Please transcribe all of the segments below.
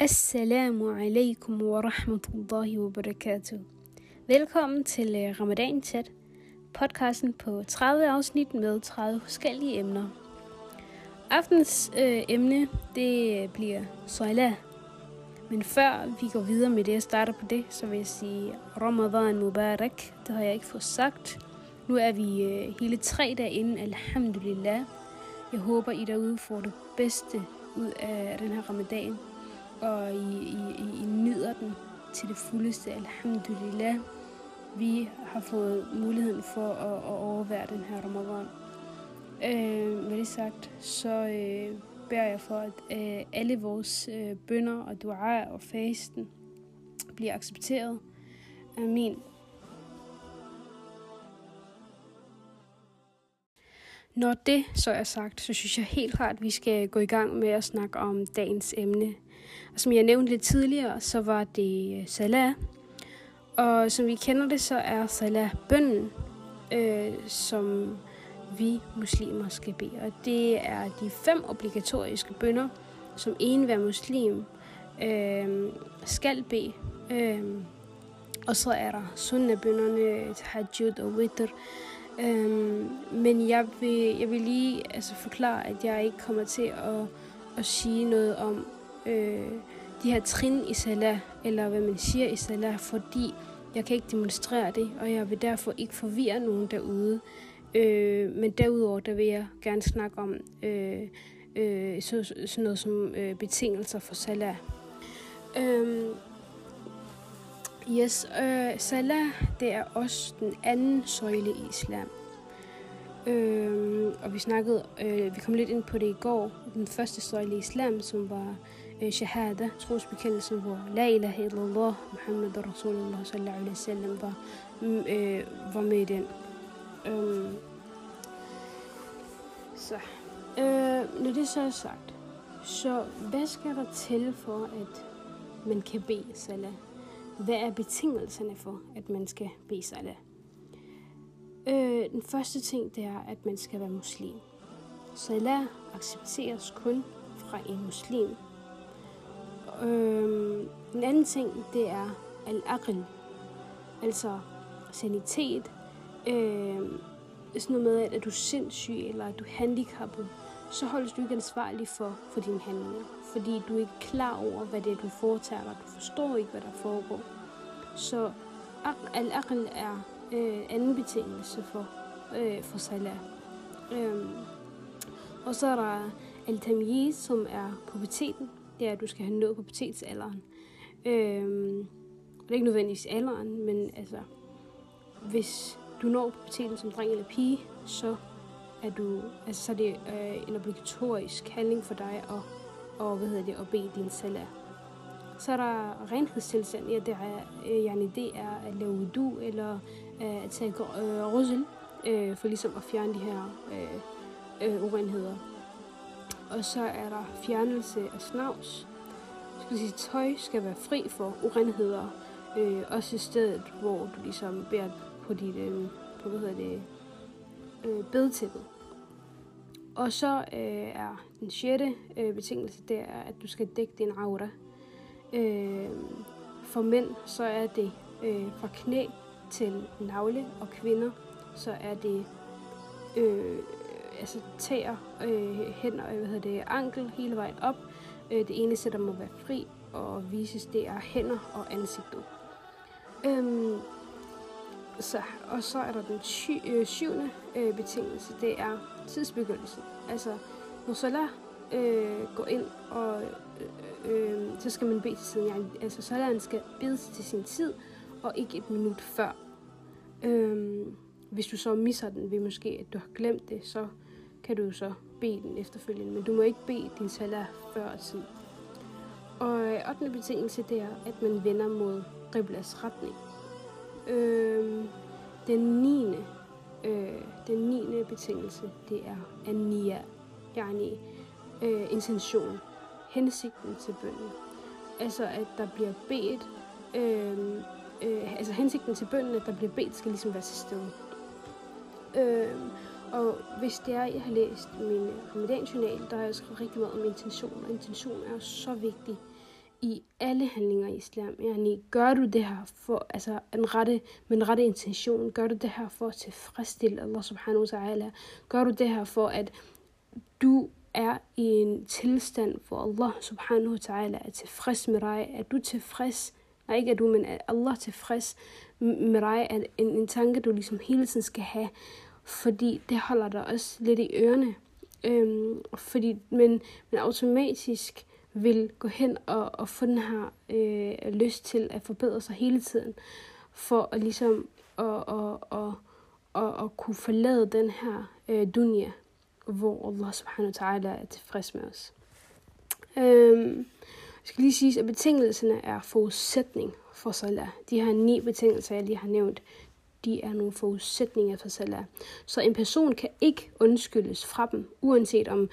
Assalamu alaikum wa rahmatullahi wa barakatuh. Velkommen til øh, Ramadan Chat, podcasten på 30 afsnit med 30 forskellige emner. Aftens øh, emne, det øh, bliver Salah. Men før vi går videre med det og starter på det, så vil jeg sige Ramadan Mubarak. Det har jeg ikke fået sagt. Nu er vi øh, hele tre dage inden, alhamdulillah. Jeg håber, I derude får det bedste ud af den her ramadan og I, I, I, I nyder den til det fuldeste. Alhamdulillah. Vi har fået muligheden for at, at overvære den her Ramadan. Øh, med det sagt, så øh, beder jeg for, at øh, alle vores øh, bønder og du'aer og fasten bliver accepteret. Amen. Når det så er sagt, så synes jeg helt klart, at vi skal gå i gang med at snakke om dagens emne. Som jeg nævnte lidt tidligere, så var det salat. salah. Og som vi kender det, så er salah bønden, øh, som vi muslimer skal bede. Og det er de fem obligatoriske bønder, som en hver muslim øh, skal bede. Øh, og så er der sunnabønderne, tahajjud og witr. Øhm, men jeg vil, jeg vil lige altså, forklare, at jeg ikke kommer til at, at sige noget om øh, de her trin i salah, eller hvad man siger i salah, fordi jeg kan ikke demonstrere det, og jeg vil derfor ikke forvirre nogen derude. Øh, men derudover, der vil jeg gerne snakke om øh, øh, så, sådan noget som øh, betingelser for salah. Øh, yes, øh, salah, det er også den anden søjle i islam. Øh, og vi snakkede, øh, vi kom lidt ind på det i går, den første søjle i islam, som var shahada, trosbekendelsen, hvor la ilaha illallah, Muhammad Rasulullah sallallahu alaihi wasallam var, øh, var med i den. Øh, så, øh, når det så er sagt, så hvad skal der til for, at man kan bede salat? Hvad er betingelserne for, at man skal bede salat? Øh, den første ting, det er, at man skal være muslim. Salat accepteres kun fra en muslim. Øh, en anden ting, det er al-aql, altså sanitet. Øh, sådan noget med, at er du sindssyg eller er du handicappet, så holdes du ikke ansvarlig for, for dine handlinger. Fordi du er ikke klar over, hvad det er, du foretager dig. Du forstår ikke, hvad der foregår. Så al-aql er øh, anden betingelse for, øh, for salat. Øh, og så er der al som er puberteten. Det er, at du skal have nået pubertetsalderen. Øhm, det er ikke nødvendigvis alderen, men altså, hvis du når puberteten som dreng eller pige, så er du, altså, så er det øh, en obligatorisk handling for dig at, og, hvad hedder det, at bede din salær. Så er der renhedstilstand, ja, det er, øh, yani, det er at lave wudu, eller øh, at tage øh, rødsel, øh, for ligesom at fjerne de her øh, øh, urenheder. Og så er der fjernelse af snavs. Skal sige, tøj skal være fri for urenheder, øh, også i stedet, hvor du ligesom bærer på dit, øh, på, hvad hedder det, øh, bedtæppet. Og så øh, er den sjette øh, betingelse, det er, at du skal dække din aura. Øh, for mænd, så er det øh, fra knæ til navle, og kvinder, så er det øh, altså tæer, øh, hænder, øh, hvad hedder det, ankel hele vejen op. Øh, det eneste, der må være fri og vises, det er hænder og ansigtet. Øhm, så, og så er der den sy, øh, syvende øh, betingelse, det er tidsbegyndelsen. Altså, når Salah øh, går ind, og øh, øh, så skal man bede til tiden. Ja, altså, Salah skal bede til sin tid, og ikke et minut før. Øhm, hvis du så misser den ved måske, at du har glemt det, så kan du så bede den efterfølgende. Men du må ikke bede din salat før tid. Og øh, 8. Betingelse, det er, at man vender mod Qiblas retning. Øhm, øh, den 9. Øh, den 9. betingelse, det er ania, yani øh, intention, hensigten til bønden. Altså, at der bliver bedt øh, øh, altså hensigten til bønden, at der bliver bedt, skal ligesom være til stede. Øh, og hvis det er, jeg har læst min ramadan-journal, der har jeg skrevet rigtig meget om intention, og intention er så vigtig i alle handlinger i islam. Yani, gør du det her for, altså, en rette, med en rette intention? Gør du det her for at tilfredsstille Allah subhanahu wa ta'ala? Gør du det her for, at du er i en tilstand, hvor Allah subhanahu wa ta'ala er tilfreds med dig? Er du tilfreds? Nej, ikke er du, men er Allah tilfreds med dig? Er en, en tanke, du ligesom hele tiden skal have, fordi det holder dig også lidt i ørerne. Øhm, fordi, men, men automatisk vil gå hen og, og få den her øh, lyst til at forbedre sig hele tiden, for at ligesom at, at, at, at, at kunne forlade den her øh, dunya, hvor Allah subhanahu wa ta'ala er tilfreds med os. Øhm, jeg skal lige sige, at betingelserne er forudsætning for salat. De her ni betingelser, jeg lige har nævnt, de er nogle forudsætninger for salat. Så en person kan ikke undskyldes fra dem, uanset om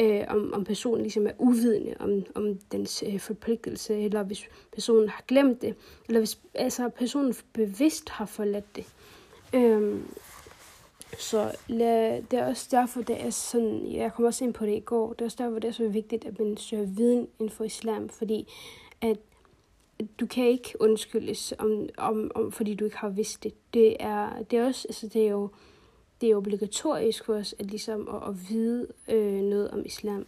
øh, om, om personen ligesom er uvidende om, om dens øh, forpligtelse, eller hvis personen har glemt det, eller hvis altså, personen bevidst har forladt det. Øhm, så lad, det er også derfor, det er sådan, jeg kom også ind på det i går, det er også derfor, det er så vigtigt, at man søger viden inden for islam, fordi at du kan ikke undskyldes, om, om, om, fordi du ikke har vidst det. Det er, det er også, altså det er jo, det er obligatorisk for os at, ligesom at, at vide øh, noget om islam.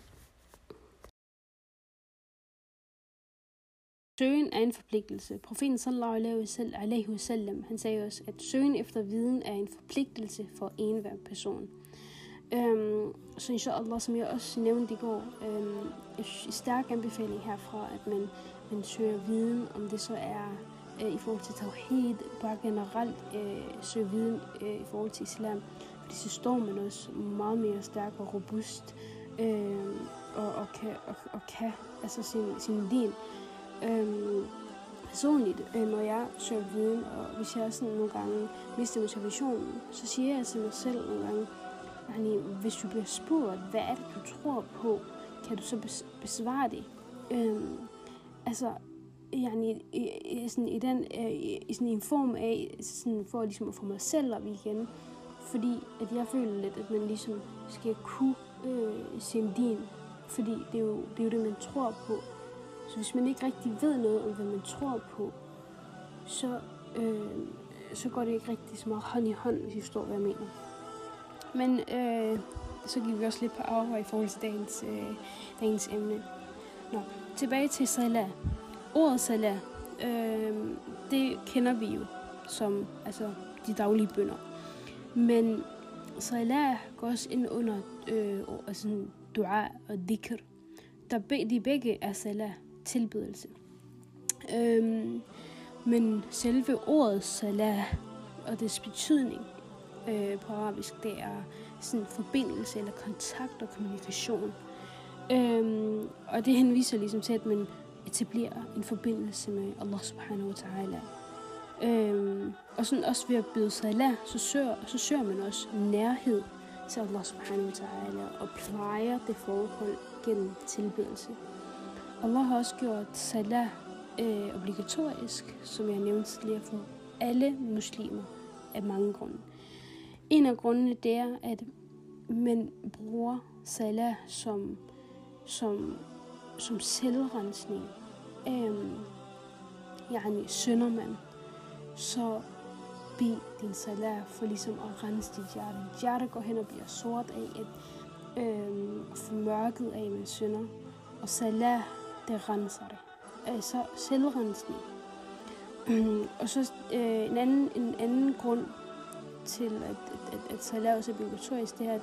Søgen er en forpligtelse. Profeten sallallahu alaihi wasallam, han sagde også, at søgen efter viden er en forpligtelse for enhver person. Øhm, så inshallah, som jeg også nævnte i går, øhm, en stærk anbefaling herfra, at man, man søger viden, om det så er øh, i forhold til tawhid, bare generelt øh, søge viden øh, i forhold til islam. Fordi så står man også meget mere stærk og robust, øh, og, og, kan, og, og kan altså sin, sin din. Øh, personligt, øh, når jeg søger viden, og hvis jeg sådan nogle gange mister motivationen, så siger jeg til mig selv nogle gange, yani, hvis du bliver spurgt, hvad er det, du tror på, kan du så besvare det? Øh, altså, yani, i, i, sådan, i, den, øh, i, sådan en form af, sådan, for ligesom at få mig selv op igen. Fordi at jeg føler lidt, at man ligesom skal kunne øh, sin din. Fordi det er, jo, det er jo det, man tror på. Så hvis man ikke rigtig ved noget om, hvad man tror på, så, øh, så går det ikke rigtig så meget hånd i hånd, hvis I forstår, hvad jeg mener. Men øh, så gik vi også lidt på afhør i forhold til dagens, øh, dagens emne. Nå, tilbage til salat. Ordet salat, øh, det kender vi jo som altså, de daglige bønder. Men salat går også ind under øh, altså, dua og dhikr. Der be, de begge er salat, tilbedelse. Øhm, men selve ordet salat og dets betydning øh, på arabisk, det er sådan forbindelse eller kontakt og kommunikation. Øhm, og det henviser ligesom til, at man etablerer en forbindelse med Allah subhanahu wa ta'ala. Øhm, og sådan også ved at byde salat, så søger, så søger man også nærhed til Allah subhanahu wa ta'ala og plejer det forhold gennem tilbedelse. Allah har også gjort salat øh, obligatorisk, som jeg nævnte tidligere for alle muslimer af mange grunde. En af grundene det er, at man bruger salat som, som, som selvrensning. Øhm, yani synder man, så bed din salat for ligesom at rense dit hjerte. Dit hjerte går hen og bliver sort af, at øhm, formørket af, man synder. Og salat, det renser det. Altså øh, selvrensning. Og så øh, en, anden, en anden grund til, at, at, at, at salat også er obligatorisk, det er, at,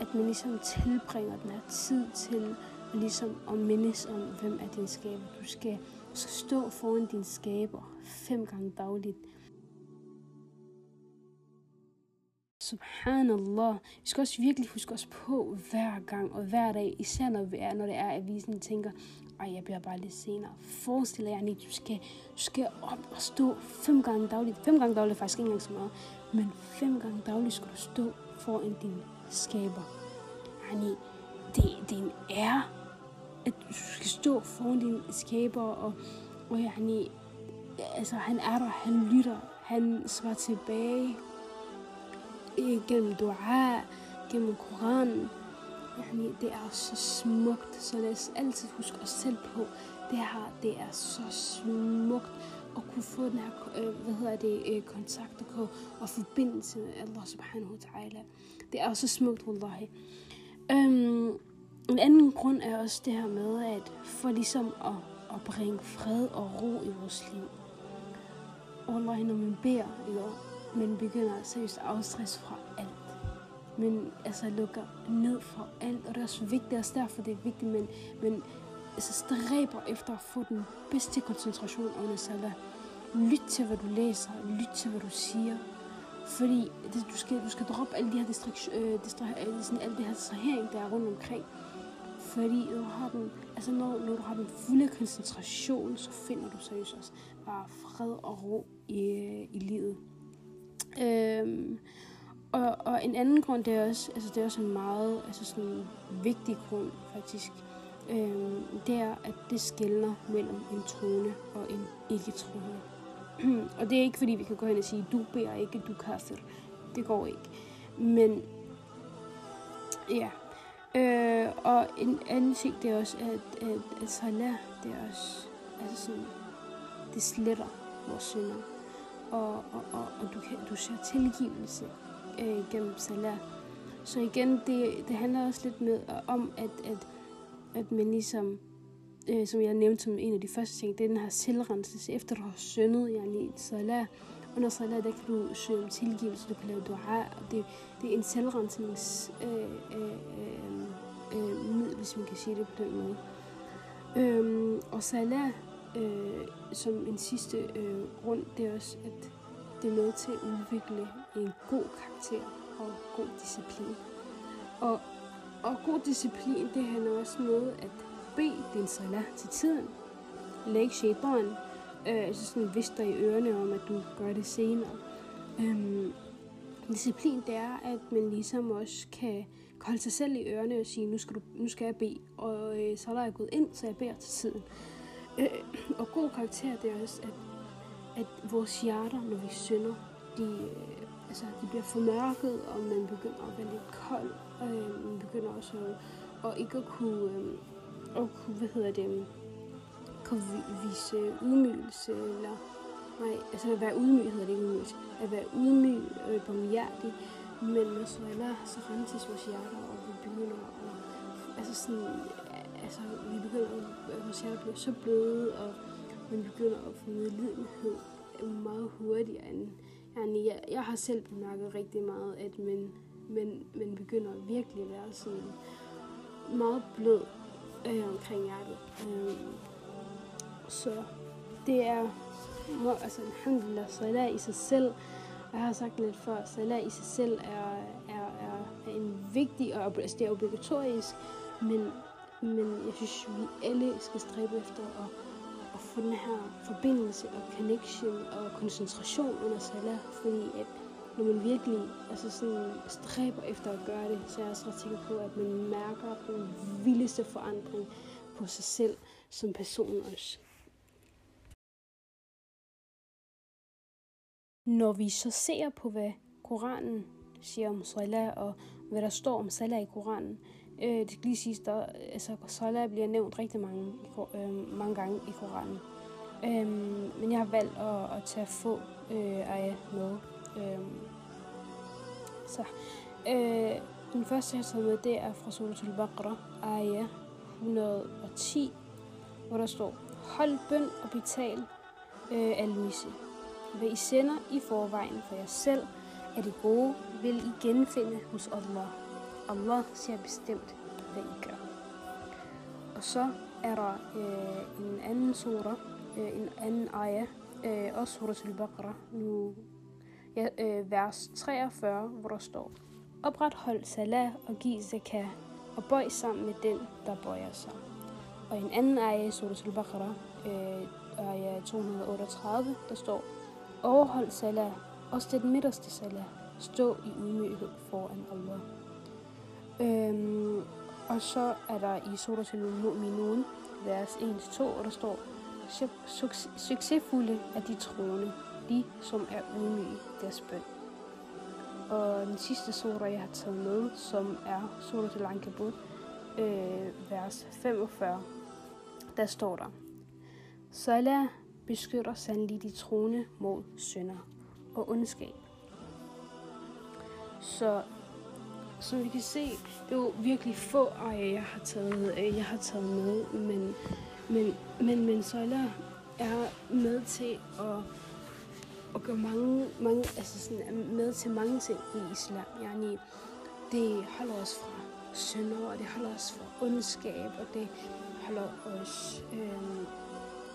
at man ligesom tilbringer den her tid til ligesom at mindes om, hvem er din skaber. Du skal, du skal stå foran din skaber fem gange dagligt Subhanallah. Vi skal også virkelig huske os på hver gang og hver dag, især når, vi er, når det er, at vi sådan tænker, ej, jeg bliver bare lidt senere. Forestil dig, at du skal, du skal op og stå fem gange dagligt. Fem gange dagligt er faktisk ikke engang så meget, men fem gange dagligt skal du stå foran din skaber. Yani, det, det er en ære, at du skal stå foran din skaber, og, og yani, altså, han er der, han lytter, han svarer tilbage, øh, gennem dua, gennem Koranen. Yani, det er så smukt, så lad os altid huske os selv på, Det her, det er så smukt at kunne få den her, øh, hvad hedder det, øh, kontakt og, og forbindelse med Allah subhanahu wa ta'ala. Det er så smukt, wallahi. Øhm, en anden grund er også det her med, at for ligesom at, at bringe fred og ro i vores liv. Wallahi, når man beder, jo, man begynder seriøst at afstress fra alt. Men altså lukker ned for alt, og det er også vigtigt, også derfor det er vigtigt, men, men altså stræber efter at få den bedste koncentration under salat. Lyt til, hvad du læser. Lyt til, hvad du siger. Fordi det, du, skal, du skal droppe alle de her distrak, øh, distra, øh, sådan, alle de her distrahering, der er rundt omkring. Fordi når du har den, altså når, når du har den fulde koncentration, så finder du seriøst også bare fred og ro i, i livet. Øhm, og, og en anden grund, det er også, altså det er også en meget altså sådan en vigtig grund faktisk, øhm, det er, at det skældner mellem en troende og en ikke-troende. og det er ikke fordi, vi kan gå hen og sige, du beder ikke, du kafir. Det går ikke. Men ja. Øh, og en anden ting, det er også, at, at, at salah, det er også, altså sådan, det sletter vores synder. Og, og, og, og du, kan, du ser tilgivelse øh, gennem salat. Så igen, det, det handler også lidt med, om, at, at, at man ligesom øh, som jeg nævnte som en af de første ting, det er den her selvrenselse, efter du har syndet, yani salat. Under salat, der kan du søge om tilgivelse, du kan lave dua, og det, det er en selvrensnings øh, øh, øh, øh middel, hvis man kan sige det på den måde. Øhm, og salat, øh, som en sidste øh, grund, det er også, at det er med til at udvikle en god karakter og god disciplin. Og, og god disciplin, det handler også med, at bed din salat til tiden. Læg shaitan, øh, så sådan vister i ørerne om, at du gør det senere. Øhm, disciplin, det er, at man ligesom også kan holde sig selv i ørerne og sige, nu skal, du, nu skal jeg bede, og øh, så er jeg gået ind, så jeg beder til tiden. Øh, og god karakter, det er også, at, at vores hjerter, når vi synder, de, øh, altså, de bliver formørket, og man begynder at være lidt kold, og øh, man begynder også at, og ikke at kunne... Øh, og kunne, hvad hedder det, øhm, kunne vise udmygelse, eller nej, altså at være ydmyg hedder det ikke ydmygelse, at være ydmyg og barmhjertig, men når så eller så renses vores hjerter, og vi begynder og, altså sådan, altså vi begynder, at vores hjerter bliver så bløde, og man begynder at få medlidenhed øh, meget hurtigere end, yani, jeg, jeg har selv bemærket rigtig meget, at man, man, man begynder virkelig at være sådan meget blød øh, omkring hjertet. Øh, så det er, altså alhamdulillah, salat i sig selv, jeg har sagt lidt før, salat i sig selv er, er, er, er en vigtig, og altså det er obligatorisk, men, men jeg synes, vi alle skal stræbe efter at, at få den her forbindelse og connection og koncentration under salat, fordi at når man virkelig altså sådan, stræber efter at gøre det, så er jeg også ret sikker på, at man mærker den vildeste forandring på sig selv som person også. Når vi så ser på, hvad Koranen siger om Salah, og hvad der står om Salah i Koranen, øh, det skal lige siges, at altså, Salah bliver nævnt rigtig mange, øh, mange gange i Koranen. Øh, men jeg har valgt at, at tage få øh, af med. Øhm, så øh, den første, jeg har taget med, det er fra Surat al-Baqarah, ayah 110, hvor der står, Hold bøn og betal øh, almisse. Hvad I sender i forvejen for jer selv, er det gode, vil I genfinde hos Allah. Allah ser bestemt, hvad I gør. Og så er der øh, en anden sura, øh, en anden ayah, øh, også surat al-Baqarah, nu ja, øh, vers 43, hvor der står, Oprethold salat og giv zakat, og bøj sammen med den, der bøjer sig. Og en anden ayah i Surah al-Baqarah, øh, ayah 238, der står, Overhold salat, også den midterste salat, stå i ydmyghed foran Allah. Øhm, og så er der i Surah al-Mu'minun, vers 1-2, og der står, Succesfulde er de troende, de, som er ydmyge deres bøn. Og den sidste sura, jeg har taget med, som er Sura til Ankabut, øh, vers 45, der står der, Salah beskytter sandelig de troende mod synder og ondskab. Så som vi kan se, det er jo virkelig få ej, jeg har taget, øh, jeg har taget med, men, men, men, men Søjler er med til at, og gør mange, mange, altså sådan, er med til mange ting i islam. Yani, det holder os fra synder, og det holder os fra ondskab, og det holder os... Øh,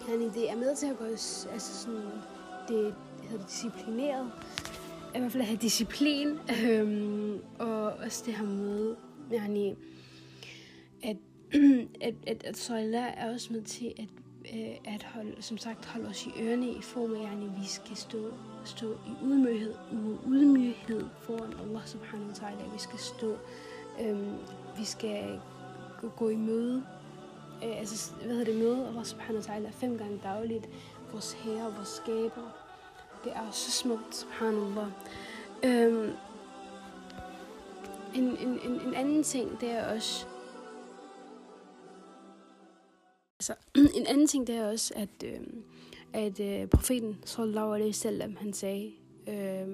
yani, det er med til at gøre os altså sådan, det hedder disciplineret. I hvert fald at have disciplin. Øh, og også det her med, yani, at, at, at, at Søjla er også med til at øh, at holde, som sagt holde os i ørerne i form af, at vi skal stå, stå i udmyghed, udmyghed foran Allah subhanahu wa ta'ala. Vi skal stå, øh, vi skal gå, gå i møde, øh, altså hvad hedder det, møde Allah subhanahu wa ta'ala fem gange dagligt. Vores herre, vores skaber. Det er så smukt, subhanallah. Øh, en, en, en, en anden ting, det er også, Altså, en anden ting det er også, at, øh, at øh, profeten sallallahu alaihi wasallam, han sagde, øh,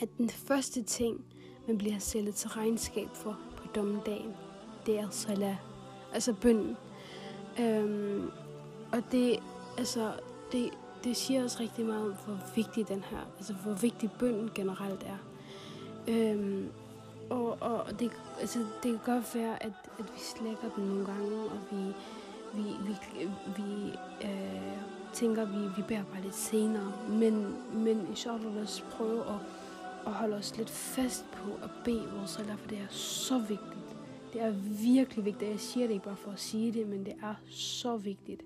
at den første ting, man bliver stillet til regnskab for på dommedagen, det er salat, altså bønden. Øh, og det, altså, det, det siger også rigtig meget om, hvor vigtig den her, altså hvor vigtig bønden generelt er. Øhm, og, og det, altså, det kan godt være, at, at vi slækker den nogle gange, og vi vi, vi, vi øh, tænker, vi, vi bærer bare lidt senere. Men, men inshallah, lad os prøve at, at holde os lidt fast på at bede vores salat, for det er så vigtigt. Det er virkelig vigtigt. Jeg siger det ikke bare for at sige det, men det er så vigtigt.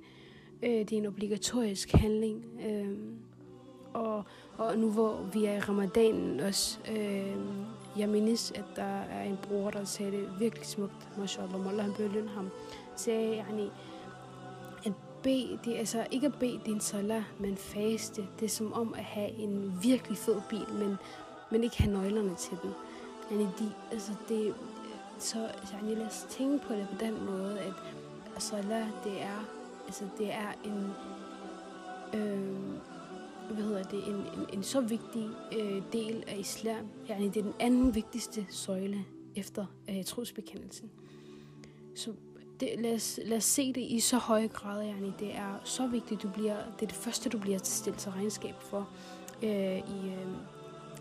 Øh, det er en obligatorisk handling. Øh, og, og nu hvor vi er i ramadanen også, øh, jeg mindes, at der er en bror, der sagde det virkelig smukt, mashallah, Allah han belønne ham, sagde, yani, bede, det er altså ikke at bede din salat, men faste. Det er som om at have en virkelig fed bil, men, men ikke have nøglerne til den. Men de, altså det, så jeg lad os tænke på det på den måde, at salat, det er, altså det er en, øh, hvad hedder det, en, en, en så vigtig øh, del af islam. Yani det er den anden vigtigste søjle efter øh, trosbekendelsen. Så det, lad, os, lad os se det i så høj grad, Jani. Det er så vigtigt, du bliver, det er det første, du bliver stillet til regnskab for øh, i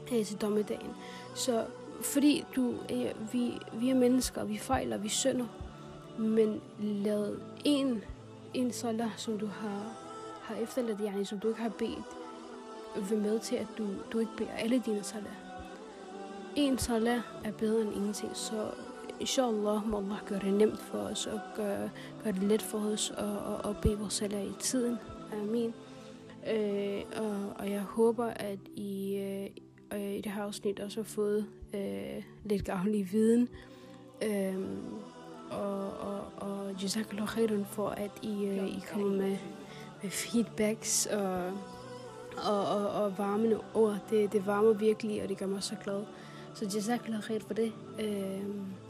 øh, til dommedagen. Så fordi du, øh, vi, vi er mennesker, vi fejler, vi synder, men lad en, en salat, som du har, har efterladt, yani, som du ikke har bedt, være med til, at du, du ikke beder alle dine salat. En salat er bedre end ingenting, så inshallah må Allah gøre det nemt for os og gøre, gøre det let for os at, at, at bede vores salat i tiden. Amen. Øh, og, og jeg håber, at I øh, i det her afsnit også har fået øh, lidt gavnlig viden. Øh, og, og, og jazakallah khairan for, at I, øh, I kommer med, med feedbacks og, og, og, og varmende ord. Det, det varmer virkelig, og det gør mig så glad. Så jazakallah khair for det. Øh,